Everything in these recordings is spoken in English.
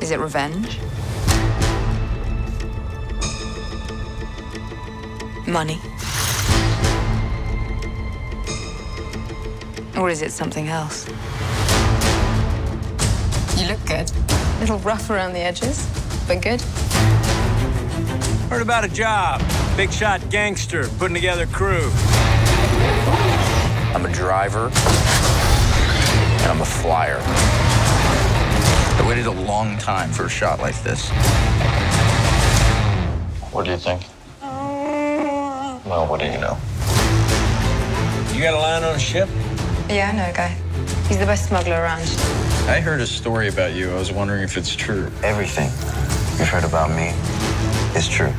Is it revenge? Money? Or is it something else? You look good. A little rough around the edges, but good. Heard about a job. Big shot gangster putting together crew. I'm a driver, and I'm a flyer. I waited a long time for a shot like this. What do you think? Oh. Well, what do you know? You got a line on a ship? Yeah, I know a guy. He's the best smuggler around. I heard a story about you. I was wondering if it's true. Everything you've heard about me is true.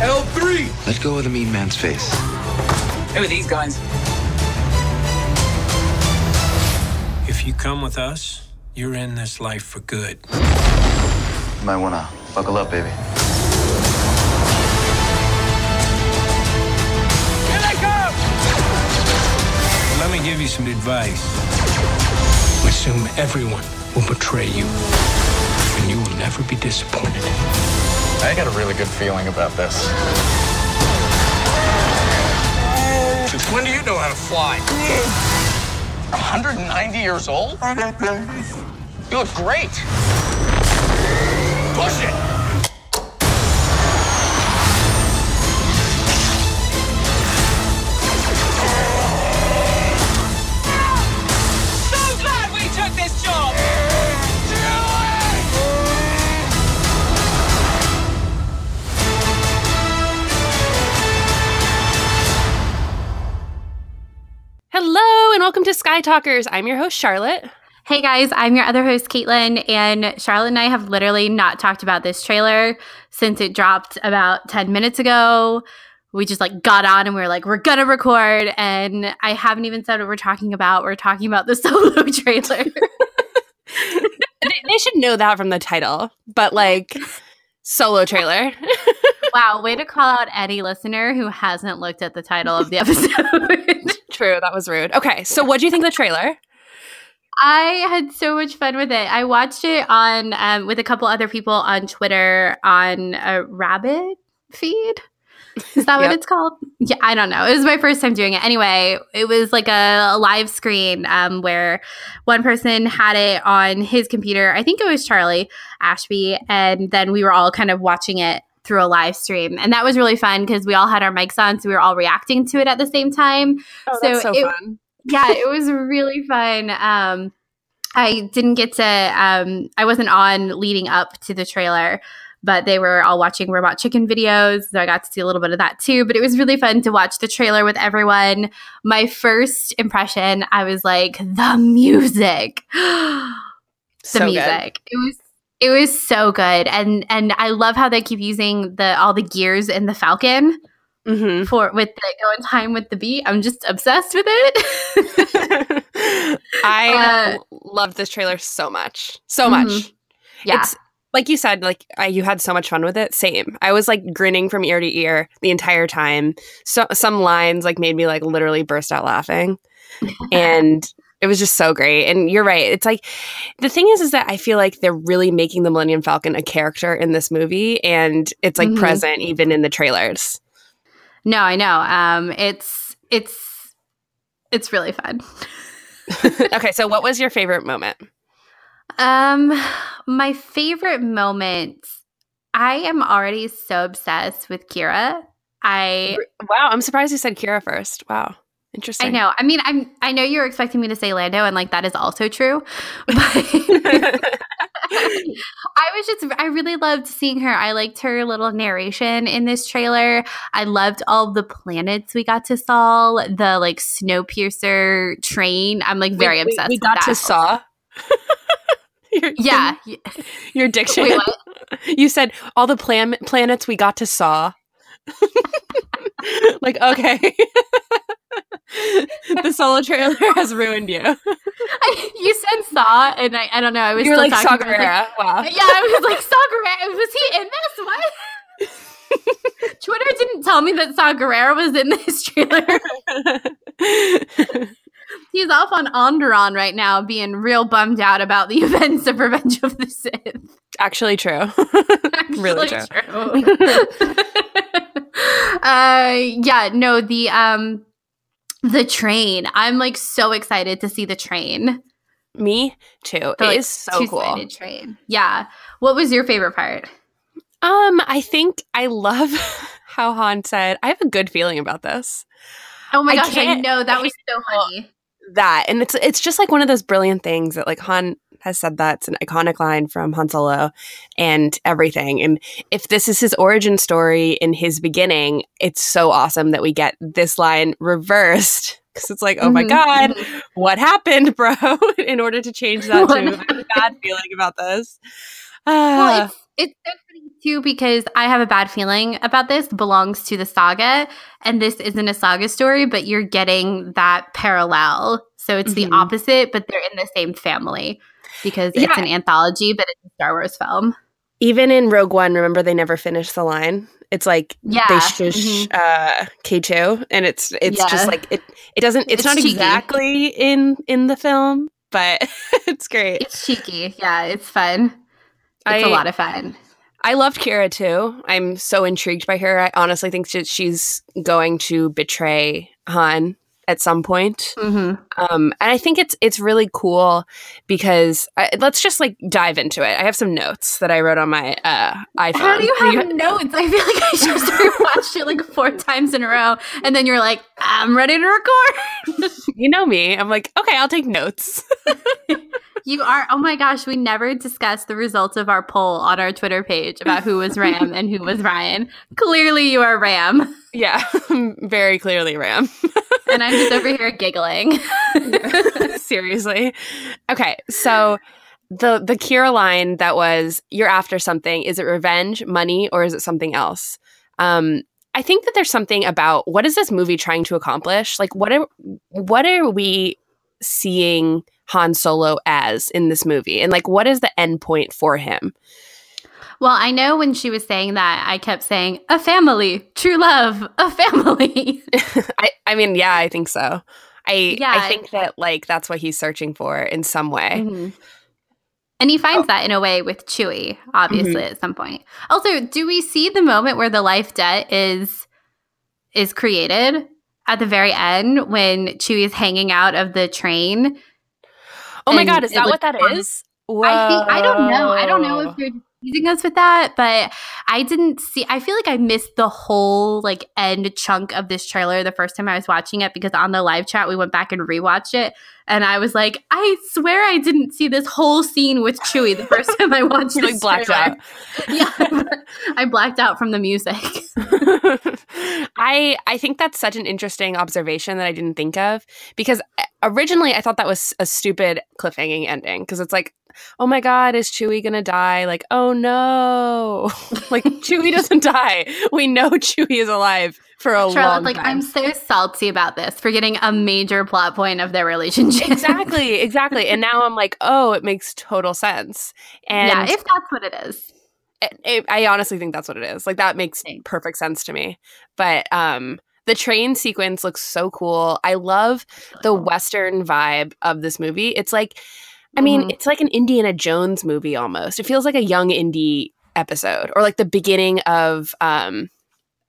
L3! Let go of the mean man's face. Who are these guys? You come with us, you're in this life for good. You might wanna buckle up, baby. Here they come! Let me give you some advice. Assume everyone will betray you, and you will never be disappointed. I got a really good feeling about this. Since when do you know how to fly? 190 years old? You look great. Push it! Sky Talkers. I'm your host, Charlotte. Hey guys, I'm your other host, Caitlin, and Charlotte and I have literally not talked about this trailer since it dropped about 10 minutes ago. We just like got on and we were like, we're gonna record, and I haven't even said what we're talking about. We're talking about the solo trailer. They, they should know that from the title, but like solo trailer. wow, way to call out any listener who hasn't looked at the title of the episode. True, that was rude. Okay, so what do you think of the trailer? I had so much fun with it. I watched it on um, with a couple other people on Twitter on a rabbit feed. Is that Yep. what it's called? Yeah, I don't know. It was my first time doing it. Anyway, it was like a, a live screen um, where one person had it on his computer. I think it was Charlie Ashby, and then we were all kind of watching it through a live stream, and that was really fun because we all had our mics on, so we were all reacting to it at the same time. Oh, So so it- fun. yeah, it was really fun. Um, I didn't get to, um, I wasn't on leading up to the trailer, but they were all watching Robot Chicken videos. So I got to see a little bit of that too. But it was really fun to watch the trailer with everyone. My first impression, I was like, the music. the So good. music. It was it was so good. And and I love how they keep using the all the gears in the Falcon Mhm. for with the going time with the beat. I'm just obsessed with it. I Uh, loved this trailer so much. So Mhm. much. yeah. It's like you said, like I, you had so much fun with it. Same. I was like grinning from ear to ear the entire time. So some lines like made me like literally burst out laughing, and it was just so great. And you're right. It's like the thing is, is that I feel like they're really making the Millennium Falcon a character in this movie, and it's like Mhm. present even in the trailers. No, I know. Um, it's it's it's really fun. okay, so what was your favorite moment? Um, my favorite moment. I am already so obsessed with Qi'ra. I Wow, I'm surprised you said Qi'ra first. Wow. Interesting. I know. I mean, I'm. I know you're expecting me to say Lando, and like that is also true. But I was just. I really loved seeing her. I liked her little narration in this trailer. I loved all the planets we got to saw. The like Snowpiercer train. I'm like very obsessed. We with got to saw. your, Yeah. Your diction. Wait. You said all the plan- planets we got to saw. like, okay. The solo trailer has ruined you. you said Saw, and I. I don't know. I was You're still like talking Saw about, like, Gerrera. Wow. Yeah, I was like, Saw Gerrera. Was he in this? What? Twitter didn't tell me that Saw Gerrera was in this trailer. He's off on Onderon right now, being real bummed out about the events of Revenge of the Sith. Actually, true. really true. true. uh, yeah, no, the um, the train. I'm like so excited to see the train. Me too. The, it like, is so cool. train. Yeah. What was your favorite part? Um, I think I love how Han said, "I have a good feeling about this." Oh my I gosh, I know that was so funny. That and it's it's just like one of those brilliant things that like Han has said that it's an iconic line from Han Solo and everything. And if this is his origin story in his beginning, it's so awesome that we get this line reversed. Because it's like, oh my Mhm, God, mhm. what happened, bro? in order to change that What to a bad feeling about this. Well, Ah, it's it's so funny too because I have a bad feeling about this belongs to the saga, and this isn't a saga story, but you're getting that parallel. So it's Mhm. the opposite, but they're in the same family because it's an anthology, but it's a Star Wars film. even in Rogue One, remember they never finished the line. It's like Yeah, they shush mhm. uh, K two, and it's it's Yeah. just like it. It doesn't. It's, It's not cheeky. exactly in in the film, but it's great. It's cheeky. Yeah, it's fun. It's I- a lot of fun. I loved Qi'ra too. I'm so intrigued by her. I honestly think that she's going to betray Han at some point. Mm-hmm. Um, and I think it's it's really cool because I, let's just like dive into it. I have some notes that I wrote on my uh, iPhone. How do you have notes? I feel like I just rewatched it like four times in a row, and then you're like, "I'm ready to record." you know me. I'm like, okay, I'll take notes. You are. Oh my gosh, we never discussed the results of our poll on our Twitter page about who was Ram and who was Ryan. Clearly, you are Ram, yeah, very clearly, Ram. And I'm just over here giggling. Seriously. Okay, so the the Qi'ra line that was "You're after something." Is it revenge, money, or is it something else? Um, I think that there's something about what is this movie trying to accomplish? Like, what are what are we seeing Han Solo as in this movie, and like, what is the end point for him? Well, I know when she was saying that, I kept saying, "A family, true love, a family." I I mean, yeah, I think so. I Yeah. I think that like that's what he's searching for in some way. Mhm. And he finds that in a way with Chewie, obviously, at some point. Also, do we see the moment where the life debt is is created at the very end when Chewie is hanging out of the train? Oh my god, is that what that is? I think I don't know. I don't know if Whoa. Teasing us with that, but I didn't see. I feel like I missed the whole like end chunk of this trailer the first time I was watching it because on the live chat we went back and rewatched it, and I was like, I swear I didn't see this whole scene with Chewie the first time I watched You like blacked trailer. out. Yeah, I blacked out from the music. I I think that's such an interesting observation that I didn't think of because uh, originally I thought that was a stupid cliffhanging ending because it's like, oh my god, is Chewie gonna die? Like, oh no, like Chewie doesn't die. We know Chewie is alive for a long Charlotte, like time. I'm so salty about this, for getting a major plot point of their relationship. exactly, exactly. And now I'm like, oh, it makes total sense. And yeah, if that's what it is. it, it- I honestly think that's what it is. Like that makes Thanks. perfect sense to me. But um the train sequence looks so cool. I love the western vibe of this movie. It's like I mean, Mhm. it's like an Indiana Jones movie almost. It feels like a young indie episode or like the beginning of um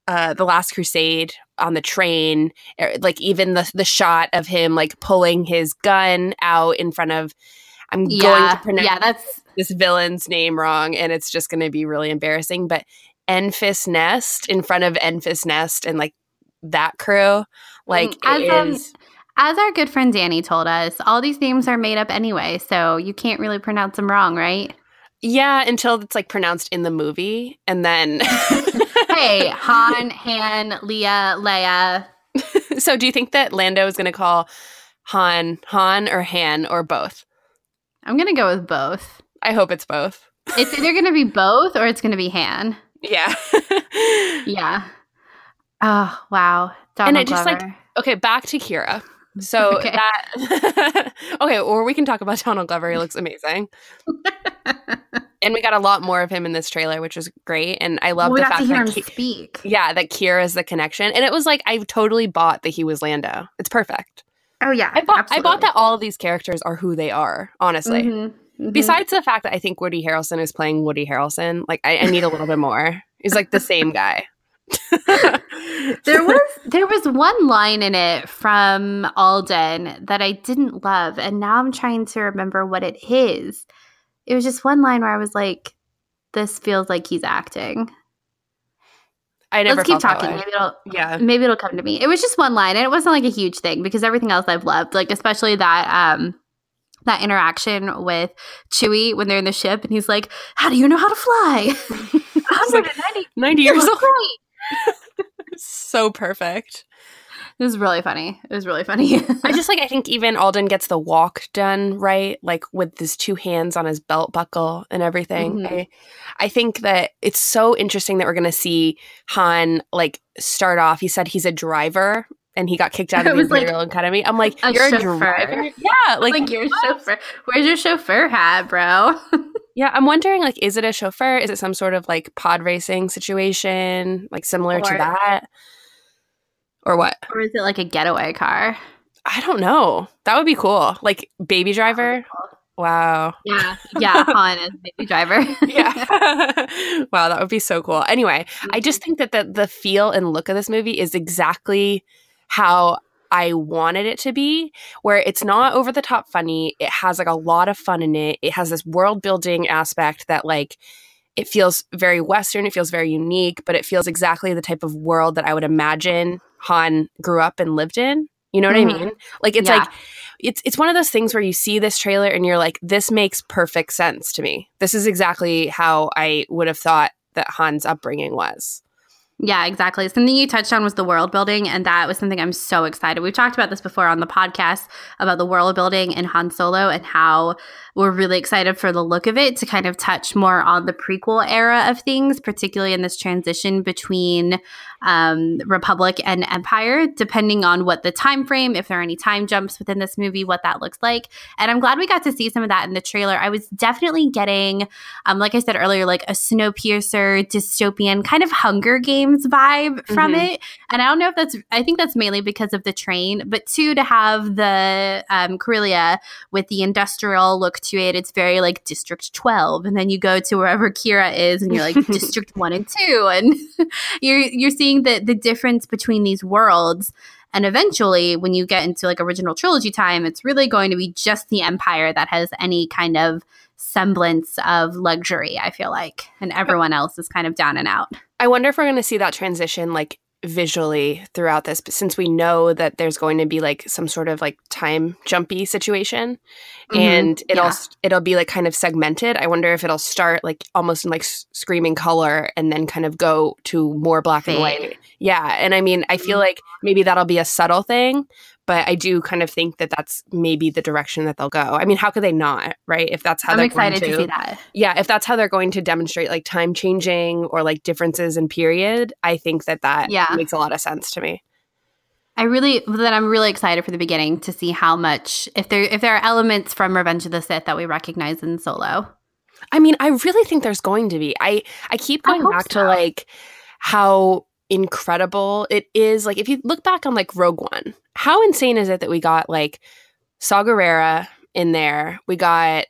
uh the last crusade on the train or, like even the the shot of him like pulling his gun out in front of I'm going to pronounce yeah, that's this villain's name wrong and it's just going to be really embarrassing but Enfys Nest in front of Enfys Nest and like that crew Like as, it um, as our good friend Danny told us, all these names are made up anyway, so you can't really pronounce them wrong, right? yeah, until it's like pronounced in the movie, and then. hey, Han, Han, Leah, Leia. so, do you think that Lando is going to call Han Han or Han or both? I'm gonna go with both. I hope it's both. It's either gonna be both or it's gonna be Han. Yeah. Yeah. Oh wow, Donald And it just, like, okay, back to Kira. So Okay. that okay, or we can talk about Donald Glover. He looks amazing, and we got a lot more of him in this trailer, which is great. And I love we the fact to hear him that Ki- speak. yeah, that Qi'ra is the connection, and it was like I totally bought that he was Lando. It's perfect. Oh yeah, I bought I bought that all of these characters are who they are. Honestly, Mm-hmm. besides the fact that I think Woody Harrelson is playing Woody Harrelson, like I, I need a little bit more. He's like the same guy. there was there was one line in it from Alden that I didn't love, and now I'm trying to remember what it is. It was just one line where I was like, "This feels like he's acting." I never Let's keep talking. Maybe it'll Yeah. maybe it'll come to me. It was just one line, and it wasn't like a huge thing because everything else I've loved, like especially that um that interaction with Chewie when they're in the ship, and he's like, "How do you know how to fly?" 190 90 You years old. So perfect. It was really funny. It was really funny. I just like I think even Alden gets the walk done right, like with his two hands on his belt buckle and everything. Mhm. I, I think that it's so interesting that we're gonna see Han like start off. He said he's a driver and he got kicked out of the was like, Imperial Academy. I'm like, a you're a driver? Yeah, like, like, your chauffeur. Where's your chauffeur hat, bro? yeah. I'm wondering like, is it a chauffeur? Is it some sort of like pod racing situation, like similar to that, or what? or is it like a getaway car? I don't know. That would be cool. Like baby driver. Wow. Yeah, yeah. Han is baby driver. yeah. wow, that would be so cool. Anyway, I just mm-hmm. think that the the feel and look of this movie is exactly how I wanted it to be, where it's not over the top funny. It has like a lot of fun in it. It has this world building aspect that like it feels very western, it feels very unique, but it feels exactly the type of world that I would imagine Han grew up and lived in. You know what Mhm. I mean? Like it's Yeah. like it's it's one of those things where you see this trailer and you're like, this makes perfect sense to me. This is exactly how I would have thought that Han's upbringing was. Yeah, exactly. Something you touched on was the world building, and that was something I'm so excited. We've talked about this before on the podcast about the world building in Han Solo and how we're really excited for the look of it to kind of touch more on the prequel era of things, particularly in this transition between um, Republic and Empire, depending on what the time frame, if there are any time jumps within this movie, what that looks like. And I'm glad we got to see some of that in the trailer. I was definitely getting, um, like I said earlier, like a Snowpiercer dystopian kind of Hunger Games vibe from Mhm. it. And I don't know if that's, I think that's mainly because of the train, but two, to have the um, Corellia with the industrial look to it, it's very like District 12. And then you go to wherever Qi'ra is and you're like District 1 and 2. And you're, you're seeing the, the difference between these worlds. And eventually, when you get into like original trilogy time, it's really going to be just the Empire that has any kind of semblance of luxury, I feel like. And everyone else is kind of down and out. I wonder if we're going to see that transition like visually throughout this but since we know that there's going to be like some sort of like time jumpy situation Mhm. and it'll Yeah. it'll be like kind of segmented i wonder if it'll start like almost in like s- screaming color and then kind of go to more black and white yeah and i mean i feel Mhm. like maybe that'll be a subtle thing but i do kind of think that that's maybe the direction that they'll go i mean how could they not right if that's how I'm they're excited going to see that. yeah if that's how they're going to demonstrate like time changing or like differences in period i think that that Yeah. makes a lot of sense to me I really then I'm really excited for the beginning to see how much if there if there are elements from Revenge of the Sith that we recognize in Solo. i mean i really think there's going to be i i keep going hope back so. to like how incredible it is like if you look back on like rogue one how insane is it that we got like saw Gerrera in there we got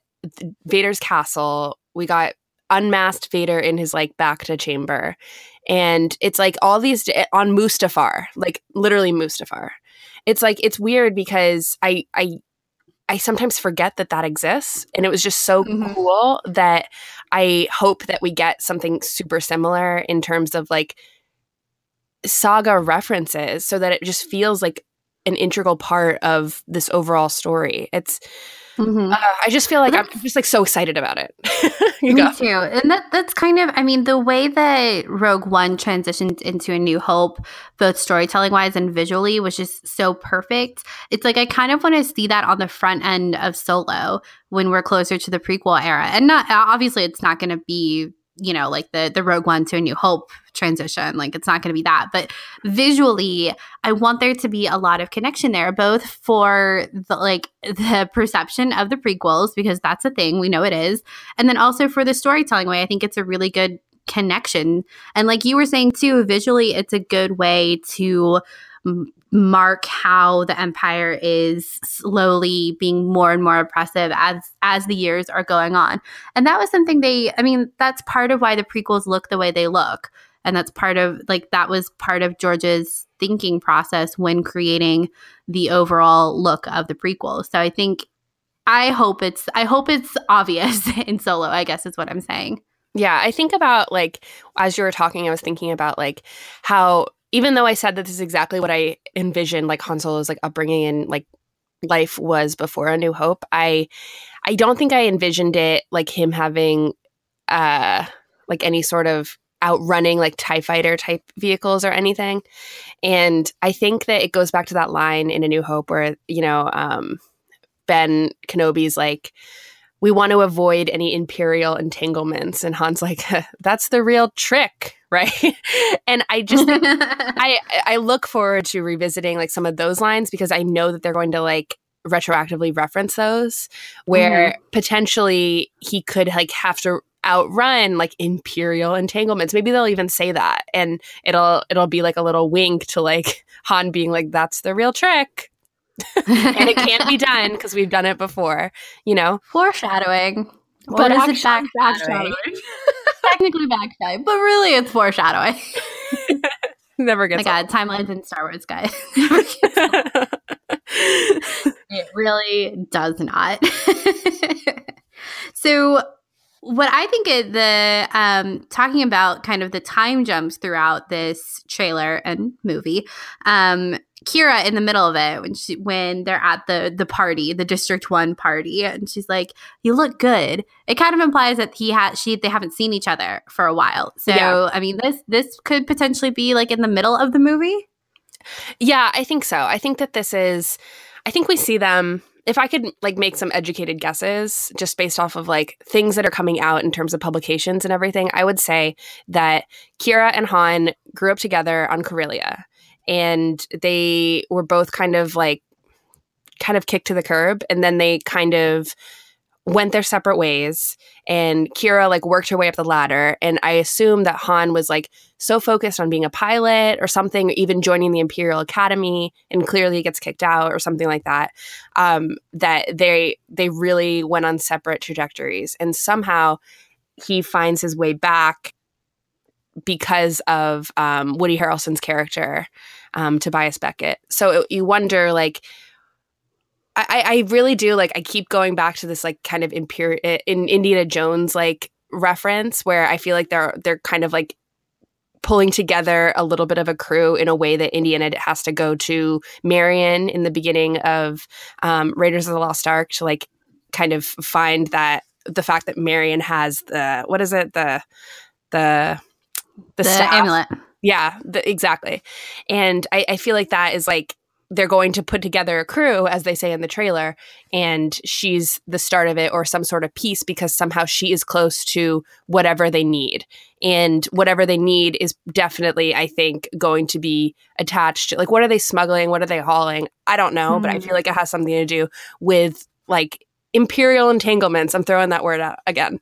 vader's castle we got unmasked vader in his like back to chamber and it's like all these on mustafar like literally mustafar it's like it's weird because i i i sometimes forget that that exists and it was just so Mhm. cool that i hope that we get something super similar in terms of like saga references so that it just feels like an integral part of this overall story. It's Mm-hmm. Uh, I just feel like I'm just like so excited about it. Me go. too. And that that's kind of I mean the way that Rogue One transitioned into A New Hope, both storytelling wise and visually, was just so perfect. It's like I kind of want to see that on the front end of Solo when we're closer to the prequel era. And not obviously it's not going to be you know like the the rogue one to a new hope transition like it's not going to be that. But visually i want there to be a lot of connection there both for the like the perception of the prequels because that's a thing we know it is and then also for the storytelling way i think it's a really good connection. And like you were saying too visually it's a good way to mm, mark how the empire is slowly being more and more oppressive as as the years are going on. And that was something they I mean that's part of why the prequels look the way they look. And that's part of like that was part of George's thinking process when creating the overall look of the prequels. So I think I hope it's I hope it's obvious in solo, I guess is what I'm saying. Yeah, I think about like as you were talking, I was thinking about like how even though I said that this is exactly what I envisioned, like Han Solo's like upbringing and like life was before A New Hope, I I don't think I envisioned it like him having uh like any sort of outrunning like TIE fighter type vehicles or anything. And I think that it goes back to that line in A New Hope where, you know, um Ben Kenobi's like we want to avoid any imperial entanglements. And Han's like that's the real trick right? And i just i i look forward to revisiting like some of those lines because i know that they're going to like retroactively reference those where mm-hmm. potentially he could like have to outrun like imperial entanglements. Maybe they'll even say that and it'll it'll be like a little wink to like han being like that's the real trick and it can't be done because we've done it before, you know? Foreshadowing. What is it back backshadowing? Technically backshadowing, but really it's foreshadowing. Never gets. My God, timelines in Star Wars, guys. it really does not. so what I think is the um, talking about kind of the time jumps throughout this trailer and movie. Um, Qi'ra in the middle of it when she when they're at the the party, the District One party, and she's like, "You look good." It kind of implies that he had she they haven't seen each other for a while. So yeah. I mean, this this could potentially be like in the middle of the movie. Yeah, I think so. I think that this is. I think we see them. If I could like make some educated guesses just based off of like things that are coming out in terms of publications and everything, I would say that Qi'ra and Han grew up together on Corellia and they were both kind of like kind of kicked to the curb and then they kind of went their separate ways and Qi'ra like worked her way up the ladder and I assume that Han was like so focused on being a pilot or something even joining the Imperial Academy and clearly gets kicked out or something like that um, that they they really went on separate trajectories and somehow he finds his way back because of um, Woody Harrelson's character, um, Tobias Beckett. So it, you wonder, like, I, I really do like. I keep going back to this like kind of imperial in Indiana Jones like reference where I feel like they're they're kind of like pulling together a little bit of a crew in a way that Indiana has to go to Marion in the beginning of um, Raiders of the Lost Ark to like kind of find that the fact that Marion has the what is it the the the, the staff. amulet. Yeah, the, exactly. And I, I feel like that is like they're going to put together a crew, as they say in the trailer, and she's the start of it or some sort of piece because somehow she is close to whatever they need. And whatever they need is definitely, I think, going to be attached to like what are they smuggling? What are they hauling? I don't know, mm-hmm. but I feel hmm. like it has something to do with like imperial entanglements. I'm throwing that word out again.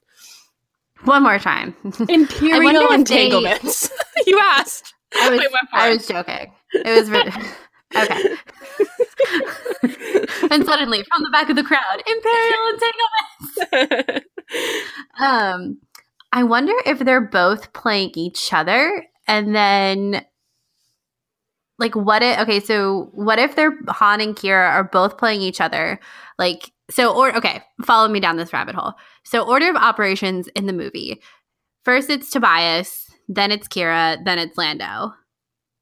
One more time. Imperial entanglements. They... you asked. I was, I was joking. It was really, okay. and suddenly, from the back of the crowd, Imperial entanglements. um, I wonder if they're both playing each other, and then, like, what if? Okay, so what if they're Han and Qi'ra are both playing each other, like so, or okay, follow me down this rabbit hole. So, order of operations in the movie. First, it's Tobias, then it's Qi'ra then it's Lando.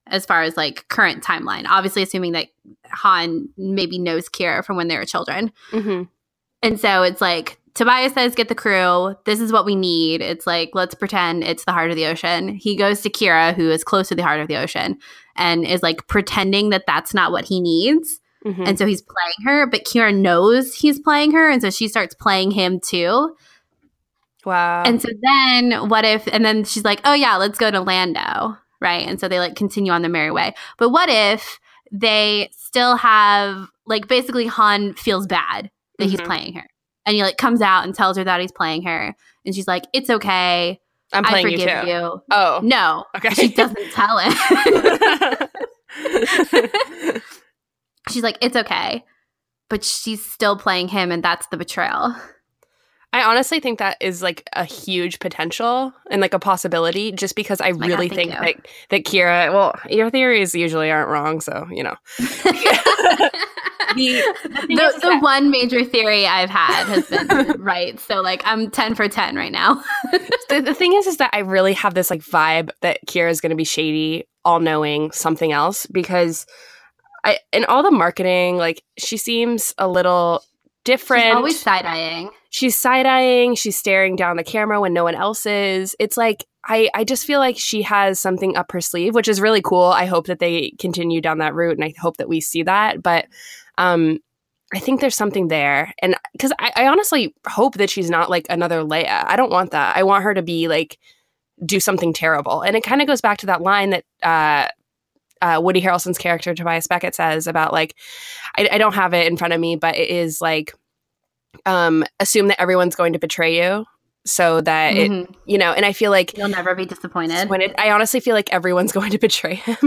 as far as like current timeline. Obviously, assuming that Han maybe knows Qi'ra from when they were children. Mm-hmm. And so it's like Tobias says, "Get the crew. This is what we need." It's like let's pretend it's the heart of the ocean. He goes to Qi'ra, who is close to the heart of the ocean, and is like pretending that that's not what he needs. Mm-hmm. And so he's playing her, but Qi'ra knows he's playing her, and so she starts playing him too. wow. And so then what if and then she's like, "Oh yeah, let's go to Lando." Right? And so they like continue on their merry way. But what if they still have like basically Han feels bad that he's Mhm. playing her. And he like comes out and tells her that he's playing her. And she's like, "It's okay. I'm I playing you forgive too. you." Oh. No. Okay. She doesn't tell him. she's like, "It's okay." But she's still playing him and that's the betrayal. I honestly think that is like a huge potential and like a possibility just because I oh my really think you. that that Qi'ra, well, your theories usually aren't wrong, so, you know. the, the the, the one major theory I've had has been right. So like I'm 10 for 10 right now. the, the thing is is that I really have this like vibe that Qi'ra is going to be shady, all knowing something else because I in all the marketing, like she seems a little different. She's always side eyeing. she's side eyeing, she's staring down the camera when no one else is. It's like I, I just feel like she has something up her sleeve, which is really cool. I hope that they continue down that route and I hope that we see that. But um I think there's something there. And because I, I honestly hope that she's not like another Leia. I don't want that. I want her to be like do something terrible. And it kind of goes back to that line that uh uh, Woody Harrelson's character Tobias Beckett says about like I, I don't have it in front of me, but it is like um, assume that everyone's going to betray you, so that it Mhm. you know. And I feel like You'll never be disappointed. when it, I honestly feel like everyone's going to betray him,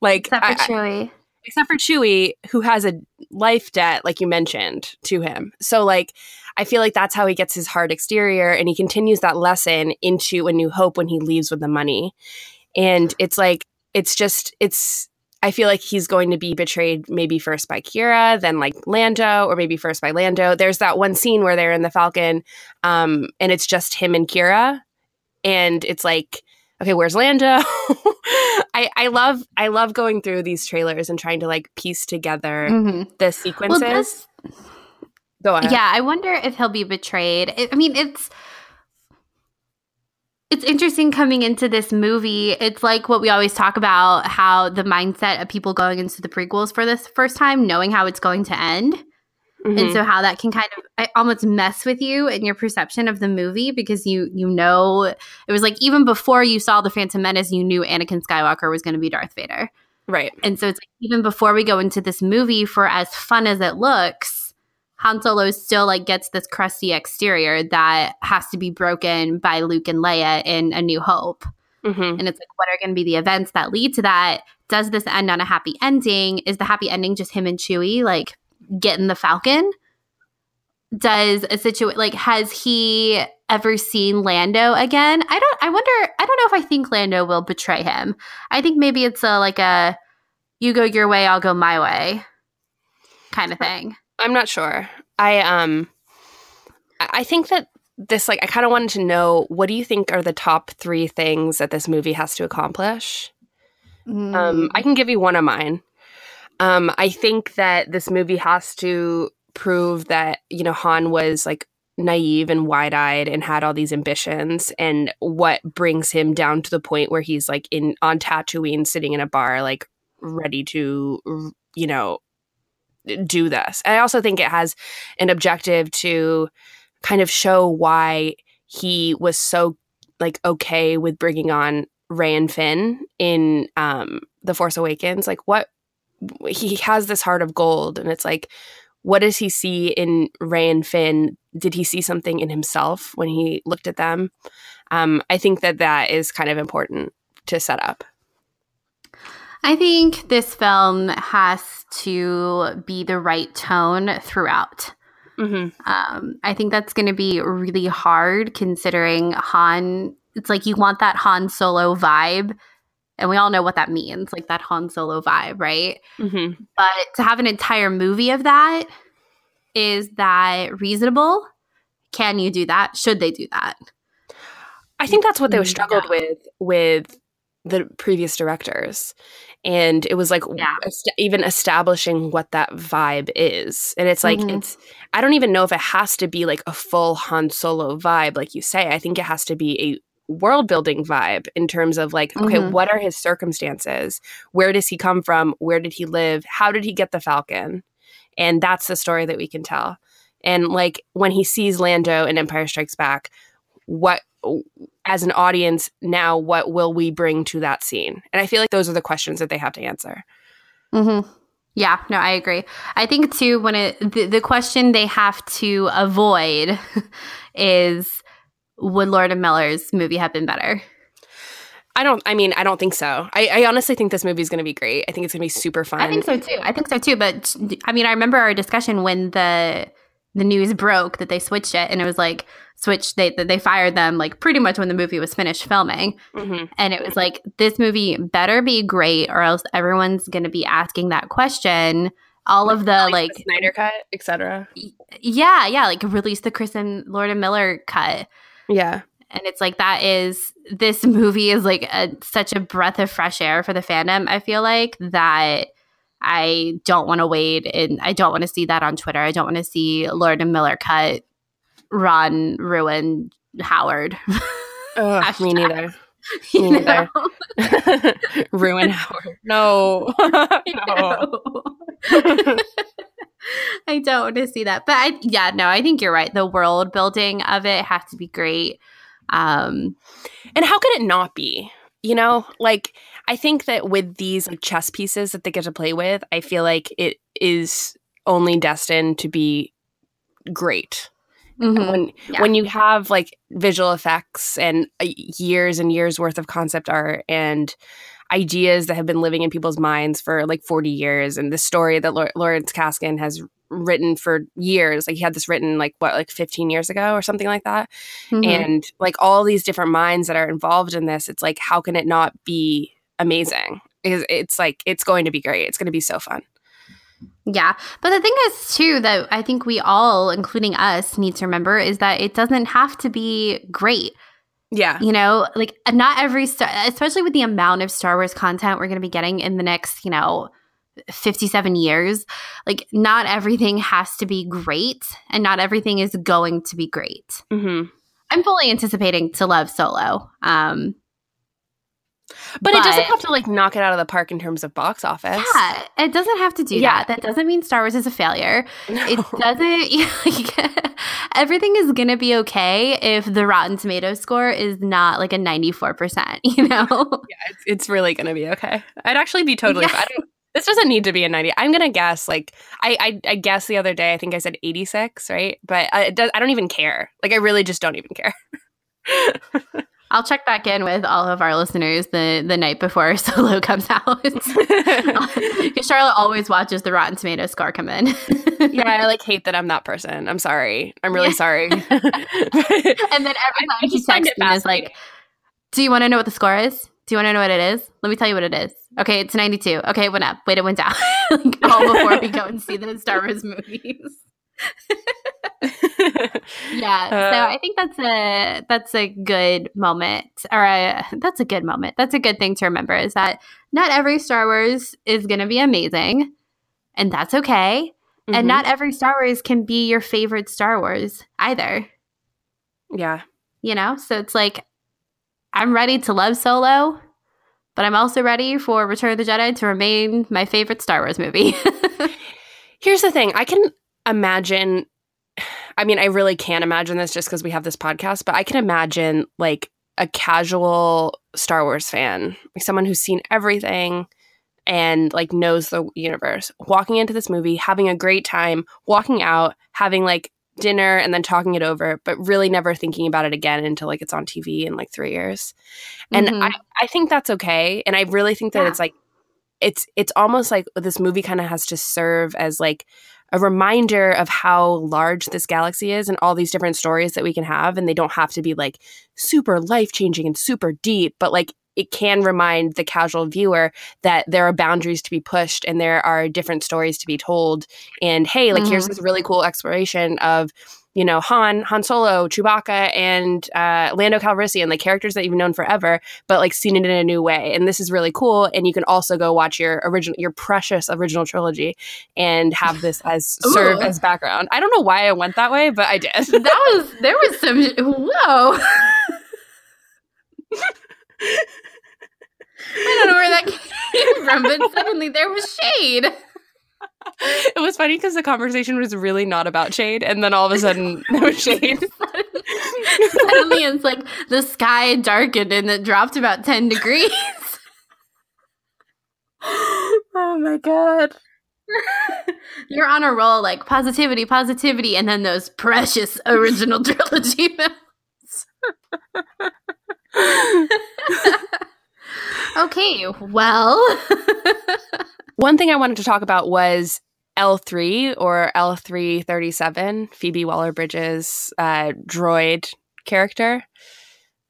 like Except for I- I- Chewie. Except for Chewie, who has a life debt, like you mentioned, to him. So like. I feel like that's how he gets his hard exterior, and he continues that lesson into A New Hope when he leaves with the money. And it's like it's just it's I feel like he's going to be betrayed maybe first by Qi'ra, then like Lando, or maybe first by Lando. There's that one scene where they're in the Falcon, um, and it's just him and Qi'ra, and it's like, okay, where's Lando? I I love I love going through these trailers and trying to like piece together Mhm. the Well, sequences. Go ahead. yeah, I wonder if he'll be betrayed. It, I mean, it's it's interesting coming into this movie. It's like what we always talk about how the mindset of people going into the prequels for this first time, knowing how it's going to end. Mhm. and so how that can kind of I- almost mess with you in your perception of the movie because you you know it was like even before you saw the Phantom Menace, you knew Anakin Skywalker was going to be Darth Vader, right. and so it's like even before we go into this movie, for as fun as it looks, Han Solo still like gets this crusty exterior that has to be broken by Luke and Leia in A New Hope. hmm And it's like, what are going to be the events that lead to that? Does this end on a happy ending? Is the happy ending just him and Chewie like getting the Falcon? Does a situation like has he ever seen Lando again? I don't. I wonder. I don't know if I think Lando will betray him. I think maybe it's a like a you go your way, I'll go my way kind of thing. I'm not sure. I um I think that this like I kind of wanted to know what do you think are the top 3 things that this movie has to accomplish? Mm. Um I can give you one of mine. Um I think that this movie has to prove that you know Han was like naive and wide-eyed and had all these ambitions and what brings him down to the point where he's like in on Tatooine sitting in a bar like ready to you know do this. I also think it has an objective to kind of show why he was so like okay with bringing on Rey and Finn in um The Force Awakens. Like what he has this heart of gold and it's like what does he see in Rey and Finn? Did he see something in himself when he looked at them? Um, I think that that is kind of important to set up. I think this film has to be the right tone throughout. Mm-hmm. Um, I think that's going to be really hard considering Han. It's like you want that Han Solo vibe, and we all know what that means, like that Han Solo vibe, right? Mm-hmm. But to have an entire movie of that, is that reasonable? Can you do that? Should they do that? I think that's what they Yeah. struggled with with the previous directors and it was like Yeah. even establishing what that vibe is and it's like Mhm. it's i don't even know if it has to be like a full han solo vibe like you say i think it has to be a world building vibe in terms of like okay Mhm. what are his circumstances? Where does he come from? Where did he live? How did he get the falcon? And that's the story that we can tell. And like when he sees lando in empire strikes back what as an audience now what will we bring to that scene? And i feel like those are the questions that they have to answer. Mm-hmm. Yeah, no, I agree. I think too when it the, the question they have to avoid is would Lord and Miller's movie have been better? i don't i mean i don't think so i, I honestly think this movie is going to be great i think it's going to be super fun I think so too. I think so too. But I mean, I remember our discussion when the the news broke that they switched it, and it was like switched. They they fired them like pretty much when the movie was finished filming, Mhm. and it was like this movie better be great, or else everyone's going to be asking that question. All of the like, the snyder cut etc yeah, yeah, like release the Chris and Lord and Miller cut. Yeah. And it's like that is this movie is like a, such a breath of fresh air for the fandom i feel like that i don't want to wait and i don't want to see that on twitter. I don't want to see lord and miller cut ron ruin howard. Ugh, me neither. You Me know? neither. ruin howard. No. No I don't want to see that. But I yeah, no, I think you're right. The world building of it has to be great. Um And how could it not be? You know, like I think that with these like chess pieces that they get to play with, I feel like it is only destined to be great. mhm. When Yeah. when you have like visual effects and uh, years and years worth of concept art and ideas that have been living in people's minds for like 40 years and the story that Lawrence Kasdan has written for years like he had this written like what like 15 years ago or something like that Mhm. and like all these different minds that are involved in this it's like how can it not be amazing it's, it's like it's going to be great it's going to be so fun Yeah. But the thing is, too, that I think we all, including us, need to remember is that it doesn't have to be great. Yeah You know, like not every star, especially with the amount of Star Wars content we're going to be getting in the next, you know, 57 years, like not everything has to be great and not everything is going to be great. hmm I'm fully anticipating to love Solo. Um, but, it doesn't have to like knock it out of the park in terms of box office Yeah, it doesn't have to do Yeah. that. That doesn't mean Star Wars is a failure. It doesn't. like, everything is gonna be okay if the Rotten Tomatoes score is not like a ninety four percent. You know. yeah, it's, it's really going to be okay. I'd actually be totally. Yeah. I this doesn't need to be a ninety. I'm going to guess like I, I I guess the other day I think I said eighty six, right? But I, it does, I don't even care. Like I really just don't even care. I'll check back in with all of our listeners the the night before Solo comes out. Because Charlotte always watches the Rotten Tomatoes score come in. yeah, I like hate that I'm that person. I'm sorry. I'm really Yeah. sorry. and then every time find texts me is like, "Do you want to know what the score is? Do you want to know what it is? Let me tell you what it is. Okay, it's 92. Okay, it went up. Wait, it went down. like, all before we go and see the Star Wars movies. Yeah, so Uh, I think that's a that's a good moment, or a, that's a good moment. That's a good thing to remember is that not every Star Wars is going to be amazing, and that's okay. mhm. And not every Star Wars can be your favorite Star Wars either. yeah. You know, so it's like I'm ready to love Solo, but I'm also ready for Return of the Jedi to remain my favorite Star Wars movie. Here's the thing. I can imagine I mean, I really can't imagine this just because we have this podcast, but I can imagine like a casual Star Wars fan, like someone who's seen everything and like knows the universe, walking into this movie, having a great time, walking out, having like dinner and then talking it over, but really never thinking about it again until like it's on TV in like three years. And Mhm. I, I think that's okay. And I really think that Yeah. it's like it's it's almost like this movie kind of has to serve as like a reminder of how large this galaxy is and all these different stories that we can have and they don't have to be like super life-changing and super deep but like it can remind the casual viewer that there are boundaries to be pushed and there are different stories to be told and hey like here's Mhm. this really cool exploration of you know Han, Han Solo, Chewbacca, and uh, Lando Calrissian, like characters that you've known forever, but like seen it in a new way. And this is really cool. And you can also go watch your original, your precious original trilogy, and have this as serve as background. I don't know why I went that way, but I did. That was there was some whoa. I don't know where that came from, but suddenly there was shade. It was funny because the conversation was really not about shade, and then all of a sudden was shade. Suddenly it's like the sky darkened and it dropped about 10 degrees. oh my god. You're on a roll like positivity, positivity, and then those precious original trilogy films. okay, well. One thing I wanted to talk about was L3 or L337, Phoebe Waller-Bridge's uh, droid character.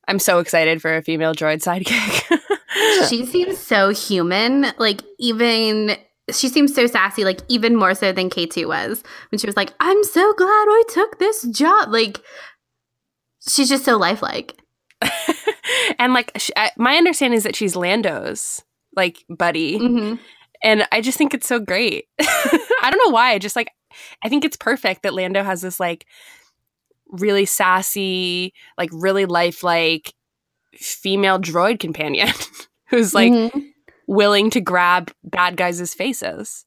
I'm so excited for a female droid sidekick. she seems so human. Like, even. She seems so sassy, like even more so than K2 was when she was like, I'm so glad I took this job. Like, she's just so lifelike. and like, sh I, my understanding is that she's Lando's like buddy. Mm-hmm. And I just think it's so great. I don't know why. I just like, I think it's perfect that Lando has this like really sassy, like really lifelike female droid companion who's like Mm-hmm. willing to grab bad guys' faces.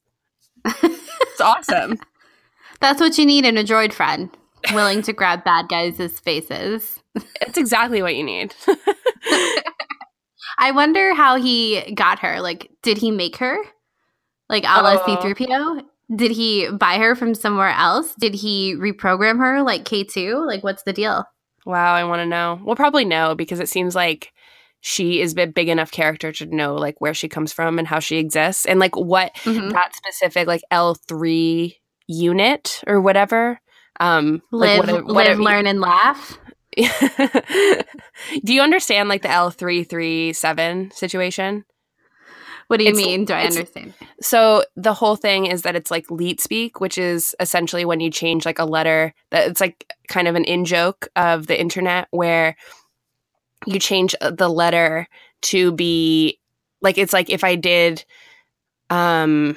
It's awesome. That's what you need in a droid friend, willing to grab bad guys' faces. it's exactly what you need. I wonder how he got her. Like, did he make her? Like, a la Oh. C3PO? Did he buy her from somewhere else? Did he reprogram her like K2? Like, what's the deal? wow, I want to know. We'll probably know because it seems like she is a big enough character to know like where she comes from and how she exists and like what Mhm. that specific like L3 unit or whatever um like, Live, what- what- live, learn, and laugh. Do you understand like the L337 situation? What do you It's- mean? Do I understand? So the whole thing is that it's like leet speak, which is essentially when you change like a letter that it's like kind of an in joke of the internet where you change uh, the letter to be like it's like if I did um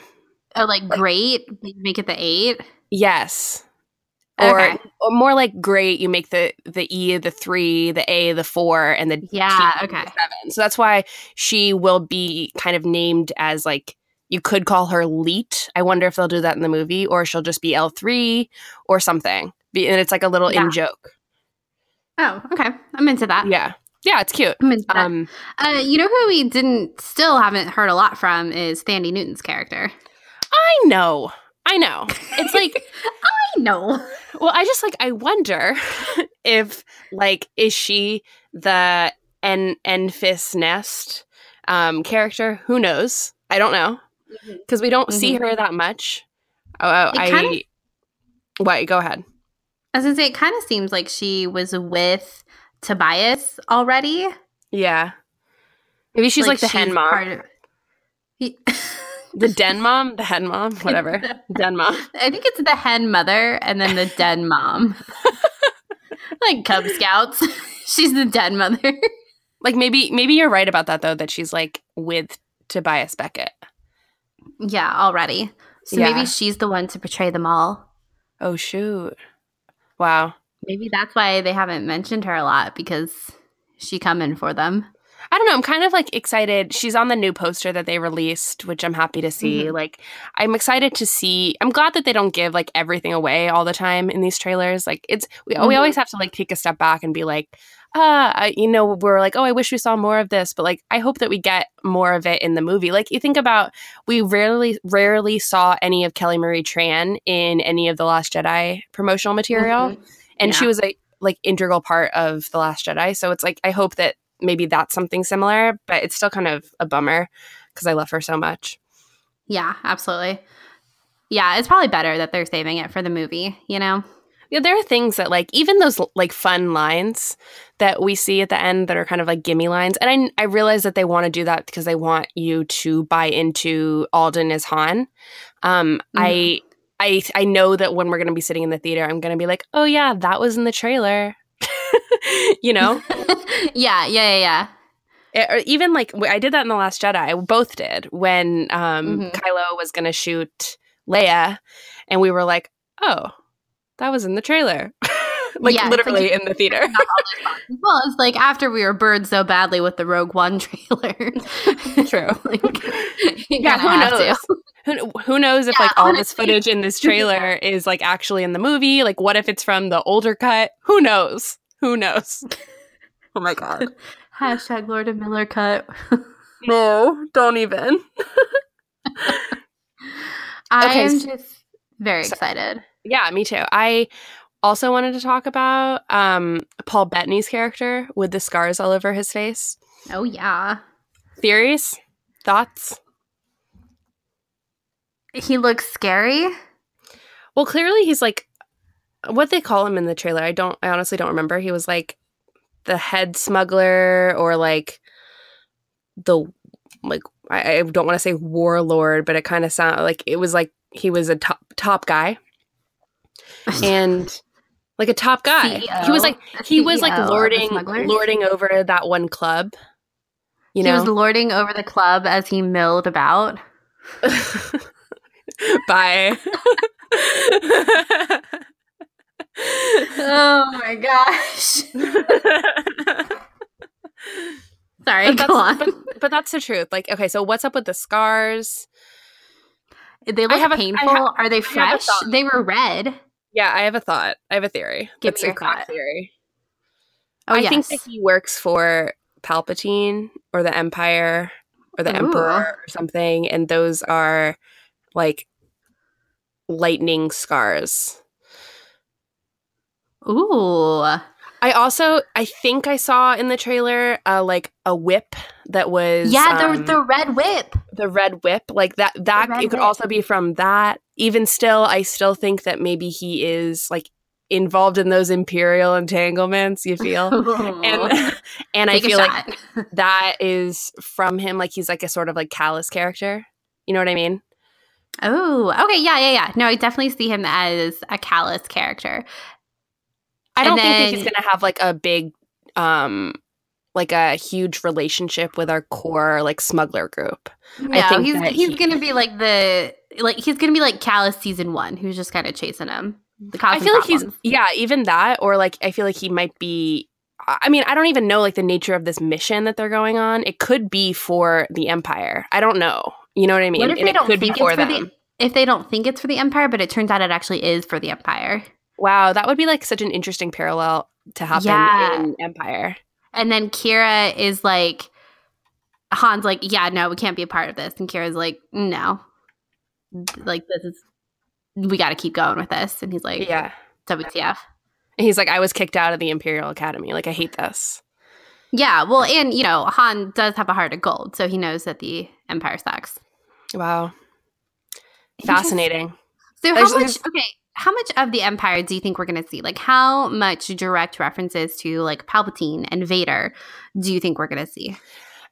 Oh, like great. Make it the eight. yes or Okay. or more like great you make the the e the 3 the a the 4 and the Yeah. T, Okay. the 7 so that's why she will be kind of named as like you could call her leet i wonder if they'll do that in the movie or she'll just be l3 or something and it's like a little Yeah. in joke Oh, okay. I'm into that. yeah yeah it's cute I'm into that. um Uh, you know who we didn't still haven't heard a lot from is Thandie Newton's character. i know i know it's like I know. Well, I just like I wonder if like is she the en Enfys Nest um character? Who knows? I don't know because we don't see Mhm. her that much. Oh, It I kinda- what? Go ahead. I was gonna say it kind of seems like she was with Tobias already. Yeah, maybe she's like, the hen mom, part of- He- the den mom, the hen mom, whatever, den mom. I think it's the hen mother and then the den mom. like Cub Scouts. She's the den mother. Like maybe maybe you're right about that though. That she's like with Tobias Beckett. yeah, already. So Yeah. maybe she's the one to portray them all. Oh shoot! Wow. Maybe that's why they haven't mentioned her a lot because she coming for them. I don't know. I'm kind of like excited. She's on the new poster that they released, which I'm happy to see. Mhm. Like, I'm excited to see. I'm glad that they don't give like everything away all the time in these trailers. Like, it's we, we Mhm. always have to like take a step back and be like, ah, I, you know, we're like, oh, I wish we saw more of this, but like, I hope that we get more of it in the movie. Like, you think about, we rarely, rarely saw any of Kelly Marie Tran in any of the Last Jedi promotional material Mhm. and she was a like integral part of the last jedi so it's like i hope that maybe that's something similar but it's still kind of a bummer because i love her so much Yeah, absolutely. Yeah, it's probably better that they're saving it for the movie, you know? yeah there are things that like even those like fun lines that we see at the end that are kind of like gimme lines and i, I realize that they want to do that because they want you to buy into alden as han um i I I know that when we're going to be sitting in the theater, I'm going to be like, oh yeah, that was in the trailer. you know, yeah, yeah, yeah, yeah. It- or even like I did that in the Last Jedi. We both did when um, Mhm. Kylo was going to shoot Leia, and we were like, oh, that was in the trailer. like Yeah, literally like- in the theater. Well, it's like after we were burned so badly with the Rogue One trailer. True. like, yeah, who knows? Who, who knows if Yeah, like all this footage in this trailer is like actually in the movie? Like, what if it's from the older cut? Who knows? Who knows? Oh my god! Hashtag Lord and Miller cut. No, don't even. I Okay, am s- just very so- excited. Yeah, me too. I also wanted to talk about um, Paul Bettany's character with the scars all over his face. Oh yeah, Theories, thoughts? he looks scary. Well, clearly he's like what they call him in the trailer. I don't. I honestly don't remember. He was like the head smuggler or like the like. I, I don't want to say warlord, but it kind of sounded like it was like he was a top top guy and like a top guy. He was like he was like lording lording over that one club. You he know, was lording over the club as he milled about. Bye. Oh my gosh! Sorry, but, go that's, on. but, but that's the truth. Like, okay, so what's up with the scars? they look have a- I painful. ha- Are they fresh? They were red. Yeah, I have a thought. I have a theory. Give It's me your thought. theory. Oh I yes. think that he works for Palpatine or the Empire or the Emperor or something, and those are like lightning scars. Ooh. I also, I think I saw in the trailer, uh, like a whip that was Yeah, the um, the red whip. the red whip like that that it could whip. also be from that even still i still think that maybe he is like involved in those imperial entanglements you feel and and i Take a feel like that is from him like he's like a sort of like callous character you know what i mean Oh, okay, yeah, yeah, yeah. No, I definitely see him as a callous character. I don't think that he's gonna have like a big um like a huge relationship with our core like smuggler group No, think he's he's he- gonna be like the like he's gonna be like Kallus season one, who's just kind of chasing him. The I feel like he's yeah, even that, or like I feel like he might be. I I mean, I don't even know like the nature of this mission that they're going on. It could be for the Empire. I don't know. You know what I mean? What if and they it don't could think be for it's for them. the if they don't think it's for the Empire, but it turns out it actually is for the Empire. Wow, that would be like such an interesting parallel to happen Yeah. in Empire. And then Qi'ra is like Han's like, yeah, no, we can't be a part of this. And Qi'ra's like, no. Like this is we gotta keep going with this. And he's like, Yeah, WTF. and he's like, I was kicked out of the Imperial Academy. Like, I hate this. Yeah, well, and you know, Han does have a heart of gold, so he knows that the Empire sucks. Wow, fascinating. So how There's- much? there's- Okay, how much of the Empire do you think we're going to see? Like, how much direct references to like Palpatine and Vader do you think we're going to see?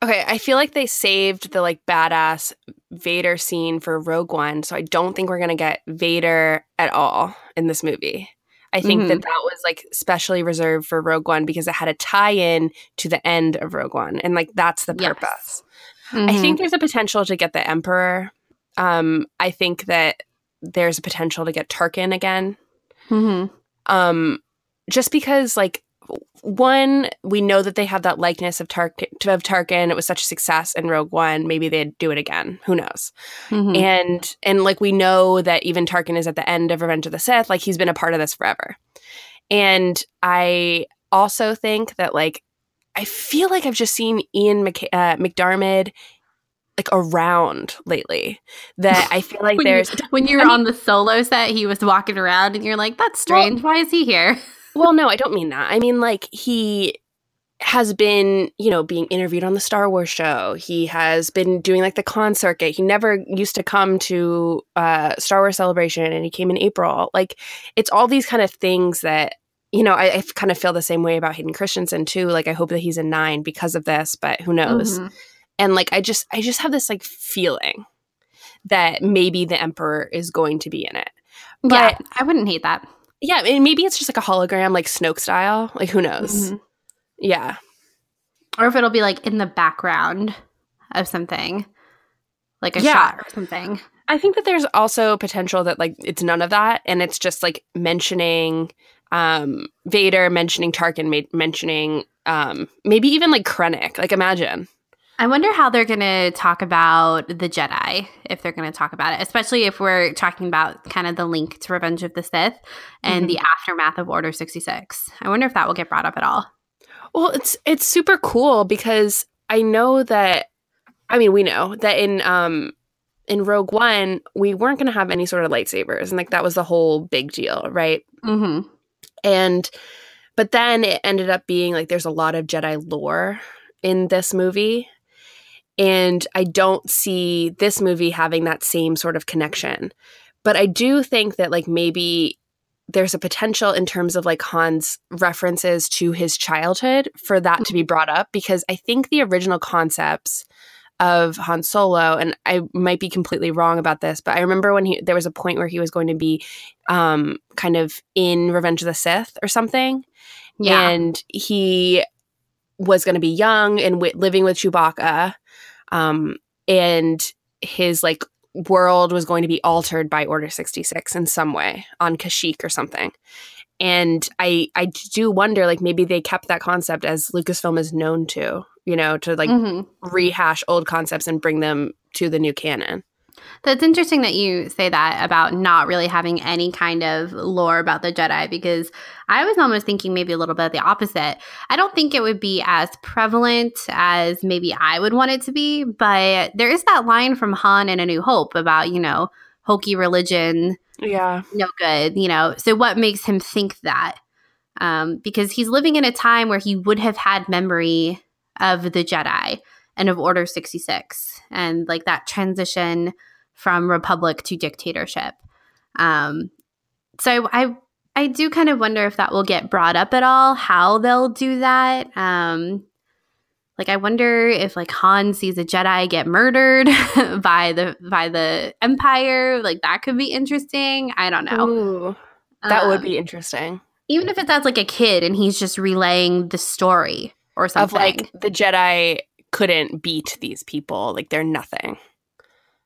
Okay, I feel like they saved the like badass Vader scene for Rogue One, so I don't think we're gonna get Vader at all in this movie. I think Mhm. that that was like specially reserved for Rogue One because it had a tie-in to the end of Rogue One, and like that's the Yes. purpose. I think there's a potential to get the Emperor. Um, I think that there's a potential to get Tarkin again. Mhm. Um, just because like one, we know that they have that likeness of Tarkin. Of Tarkin, it was such a success in Rogue One. Maybe they'd do it again. Who knows? Mhm. And and like we know that even Tarkin is at the end of Revenge of the Sith. Like he's been a part of this forever. And I also think that like I feel like I've just seen Ian Mc- uh, McDiarmid like around lately. That I feel like when, you, there's when you were I mean- on the solo set, he was walking around, and you're like, "That's strange. Why is he here?" well, no, I don't mean that. I mean like he has been, you know, being interviewed on the Star Wars show. He has been doing like the con circuit. He never used to come to uh Star Wars celebration and he came in April. Like it's all these kind of things that you know, I, I kind of feel the same way about Hayden Christensen too. Like I hope that he's a nine because of this, but who knows? Mhm. And like I just I just have this like feeling that maybe the Emperor is going to be in it. But yeah, I wouldn't hate that. yeah, and maybe it's just like a hologram, like Snoke style. Like who knows? Mhm. Yeah. Or if it'll be like in the background of something, like a Yeah. shot or something. I think that there's also potential that like it's none of that, and it's just like mentioning um Vader, mentioning Tarkin, ma- mentioning um maybe even like Krennic. Like imagine. I wonder how they're going to talk about the Jedi, if they're going to talk about it, especially if we're talking about kind of the link to Revenge of the Sith and the aftermath of Order 66. I wonder if that will get brought up at all. Well, it's it's super cool because I know that I mean, we know that in um in Rogue One, we weren't going to have any sort of lightsabers and like that was the whole big deal, right? Mm-hmm. And but then it ended up being like there's a lot of Jedi lore in this movie. And I don't see this movie having that same sort of connection. But I do think that like maybe there's a potential in terms of like Han's references to his childhood for that to be brought up because I think the original concepts of Han Solo and I might be completely wrong about this but I remember when he there was a point where he was going to be um kind of in Revenge of the Sith or something Yeah. and he was going to be young and wi- living with Chewbacca, um, and his like world was going to be altered by Order sixty six in some way on Kashyyyk or something. And I I do wonder like maybe they kept that concept as Lucasfilm is known to, you know, to like Mhm. rehash old concepts and bring them to the new canon. That's interesting that you say that about not really having any kind of lore about the Jedi because I was almost thinking maybe a little bit the opposite. I don't think it would be as prevalent as maybe I would want it to be, but there is that line from Han in A New Hope about, you know, hokey religion, Yeah. no good, you know. So what makes him think that? Um, because he's living in a time where he would have had memory of the Jedi and of Order 66 and like that transition from republic to dictatorship. Um, so I I do kind of wonder if that will get brought up at all, how they'll do that. Um, like I wonder if like Han sees a Jedi get murdered by the by the Empire, like that could be interesting. I don't know. Ooh, that would Um, be interesting. even if it's as like a kid and he's just relaying the story or something. Of like the Jedi couldn't beat these people, like they're nothing.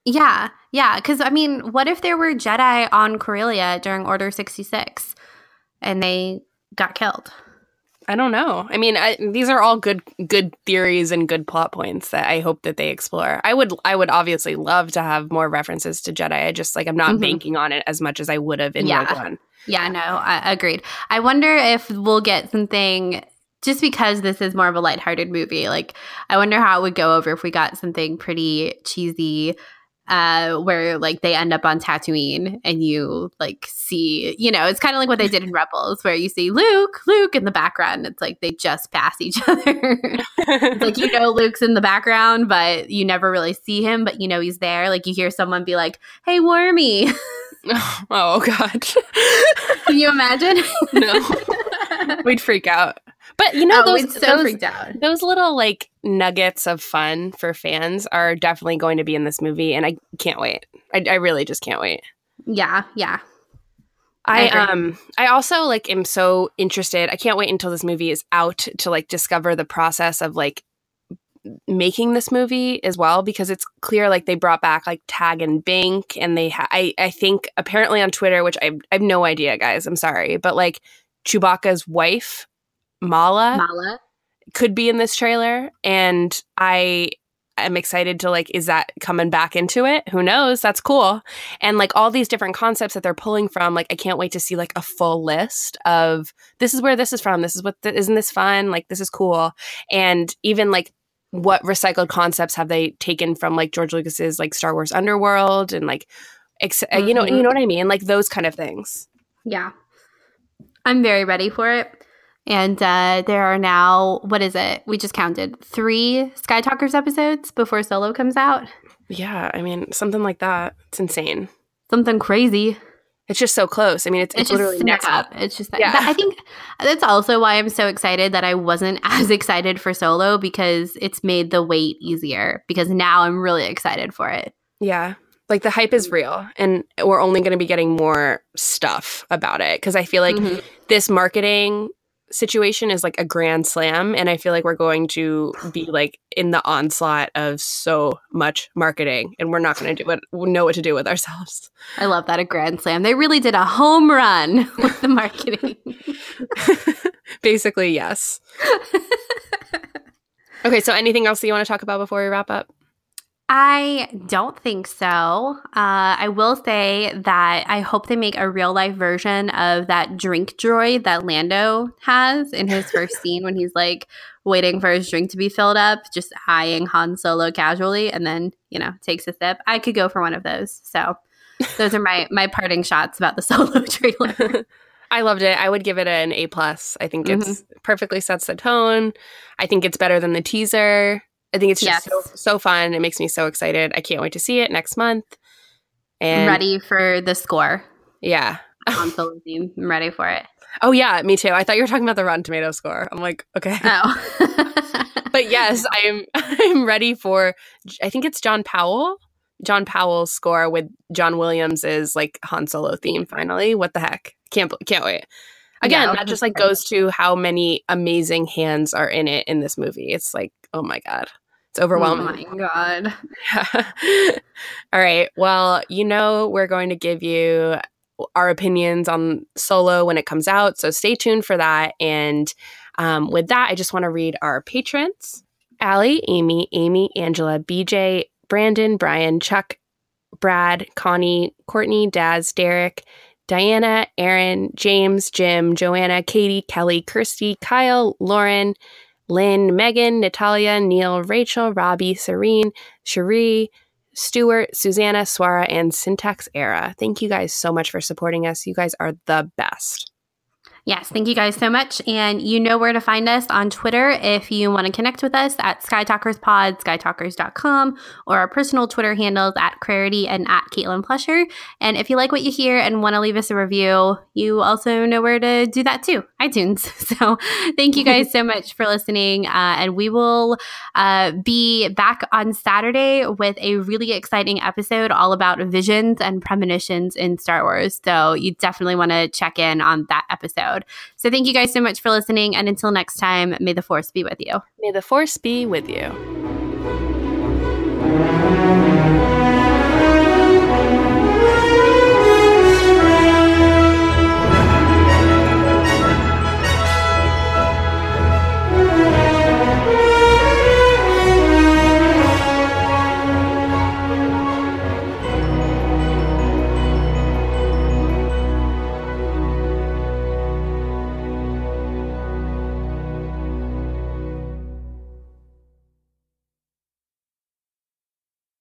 yeah, yeah. Because I mean, what if there were Jedi on Corellia during Order sixty six, and they got killed? I don't know. I mean, I, these are all good good theories and good plot points that I hope that they explore. I would I would obviously love to have more references to Jedi. I just like I'm not Mhm. banking on it as much as I would have in Yeah. Rogue One. Yeah, no, I agreed. I wonder if we'll get something just because this is more of a lighthearted movie. Like, I wonder how it would go over if we got something pretty cheesy, uh, where like they end up on Tatooine and you like see, you know, it's kind of like what they did in Rebels, where you see Luke, Luke in the background. It's like they just pass each other. Like you know Luke's in the background, but you never really see him, but you know he's there. Like you hear someone be like, "Hey, Wormy," oh god. can you imagine? no. We'd freak out. But you know oh, those so those, freaked out. those little like nuggets of fun for fans are definitely going to be in this movie and I can't wait. I, I really just can't wait. Yeah, yeah. I, I um I also like am so interested. I can't wait until this movie is out to like discover the process of like making this movie as well because it's clear like they brought back like Tag and Bink and they ha- I I think apparently on Twitter which I I have no idea guys I'm sorry but like Chewbacca's wife Malla Malla. could be in this trailer and I am excited to like is that coming back into it? Who knows? That's cool. And like all these different concepts that they're pulling from like I can't wait to see like a full list of this is where this is from this is what th- isn't this fun? Like this is cool. And even like what recycled concepts have they taken from like George Lucas's like Star Wars Underworld and like ex- uh, you know you know what I mean? Like those kind of things. Yeah. I'm very ready for it. And uh, there are now, what is it? We just counted three Sky Talkers episodes before Solo comes out. yeah I mean something like that it's insane Something crazy. it's just so close I mean it's, It's, it's, literally next up. It's just that. Yeah. I think that's also why I'm so excited that I wasn't as excited for Solo because it's made the wait easier because now I'm really excited for it. Yeah. Like the hype is real, and we're only going to be getting more stuff about it because I feel like Mhm. this marketing situation is like a grand slam, and I feel like we're going to be like in the onslaught of so much marketing, and we're not going to do what know what to do with ourselves. I love that a grand slam. They really did a home run with the marketing. Basically, yes. okay, so anything else that you want to talk about before we wrap up? I don't think so. Uh, I will say that I hope they make a real life version of that drink droid that Lando has in his first scene when he's like waiting for his drink to be filled up, just eyeing Han Solo casually, and then you know takes a sip. I could go for one of those. So those are my my parting shots about the Solo trailer. I loved it. I would give it an A plus. I think it's perfectly sets the tone. I think it's better than the teaser. I think it's just Yes. so, so fun. It makes me so excited. I can't wait to see it next month. And ready for the score. Yeah. Han Solo theme. I'm ready for it. Oh yeah, me too. I thought you were talking about the Rotten Tomato score. I'm like, okay. Oh. but yes, I am I'm ready for I think it's John Powell. John Powell's score with John Williams's like Han Solo theme finally. What the heck? Can't can't wait. Again, Yeah, that just like goes to how many amazing hands are in it in this movie. It's like, oh my god. It's overwhelming. Oh my god. Yeah. All right. Well, you know, we're going to give you our opinions on Solo when it comes out. So stay tuned for that. And um, with that, I just want to read our patrons Allie, Amy, Amy, Angela, BJ, Brandon, Brian, Chuck, Brad, Connie, Courtney, Daz, Derek, Diana, Aaron, James, Jim, Joanna, Katie, Kelly, Kirsty, Kyle, Lauren, Lynn, Megan, Natalia, Neil, Rachel, Robbie, Serene, Cherie, Stuart, Susanna, Swara, and Syntax Era. Thank you guys so much for supporting us. You guys are the best. Yes, thank you guys so much. And you know where to find us on Twitter if you want to connect with us at SkyTalkersPod, SkyTalkers.com, or our personal Twitter handles at Clarity and at Caitlin Plusher. And if you like what you hear and want to leave us a review, you also know where to do that too iTunes. So thank you guys so much for listening. Uh, and we will uh, be back on Saturday with a really exciting episode all about visions and premonitions in Star Wars. So you definitely want to check in on that episode. So thank you guys so much for listening. And until next time, may the force be with you. May the force be with you.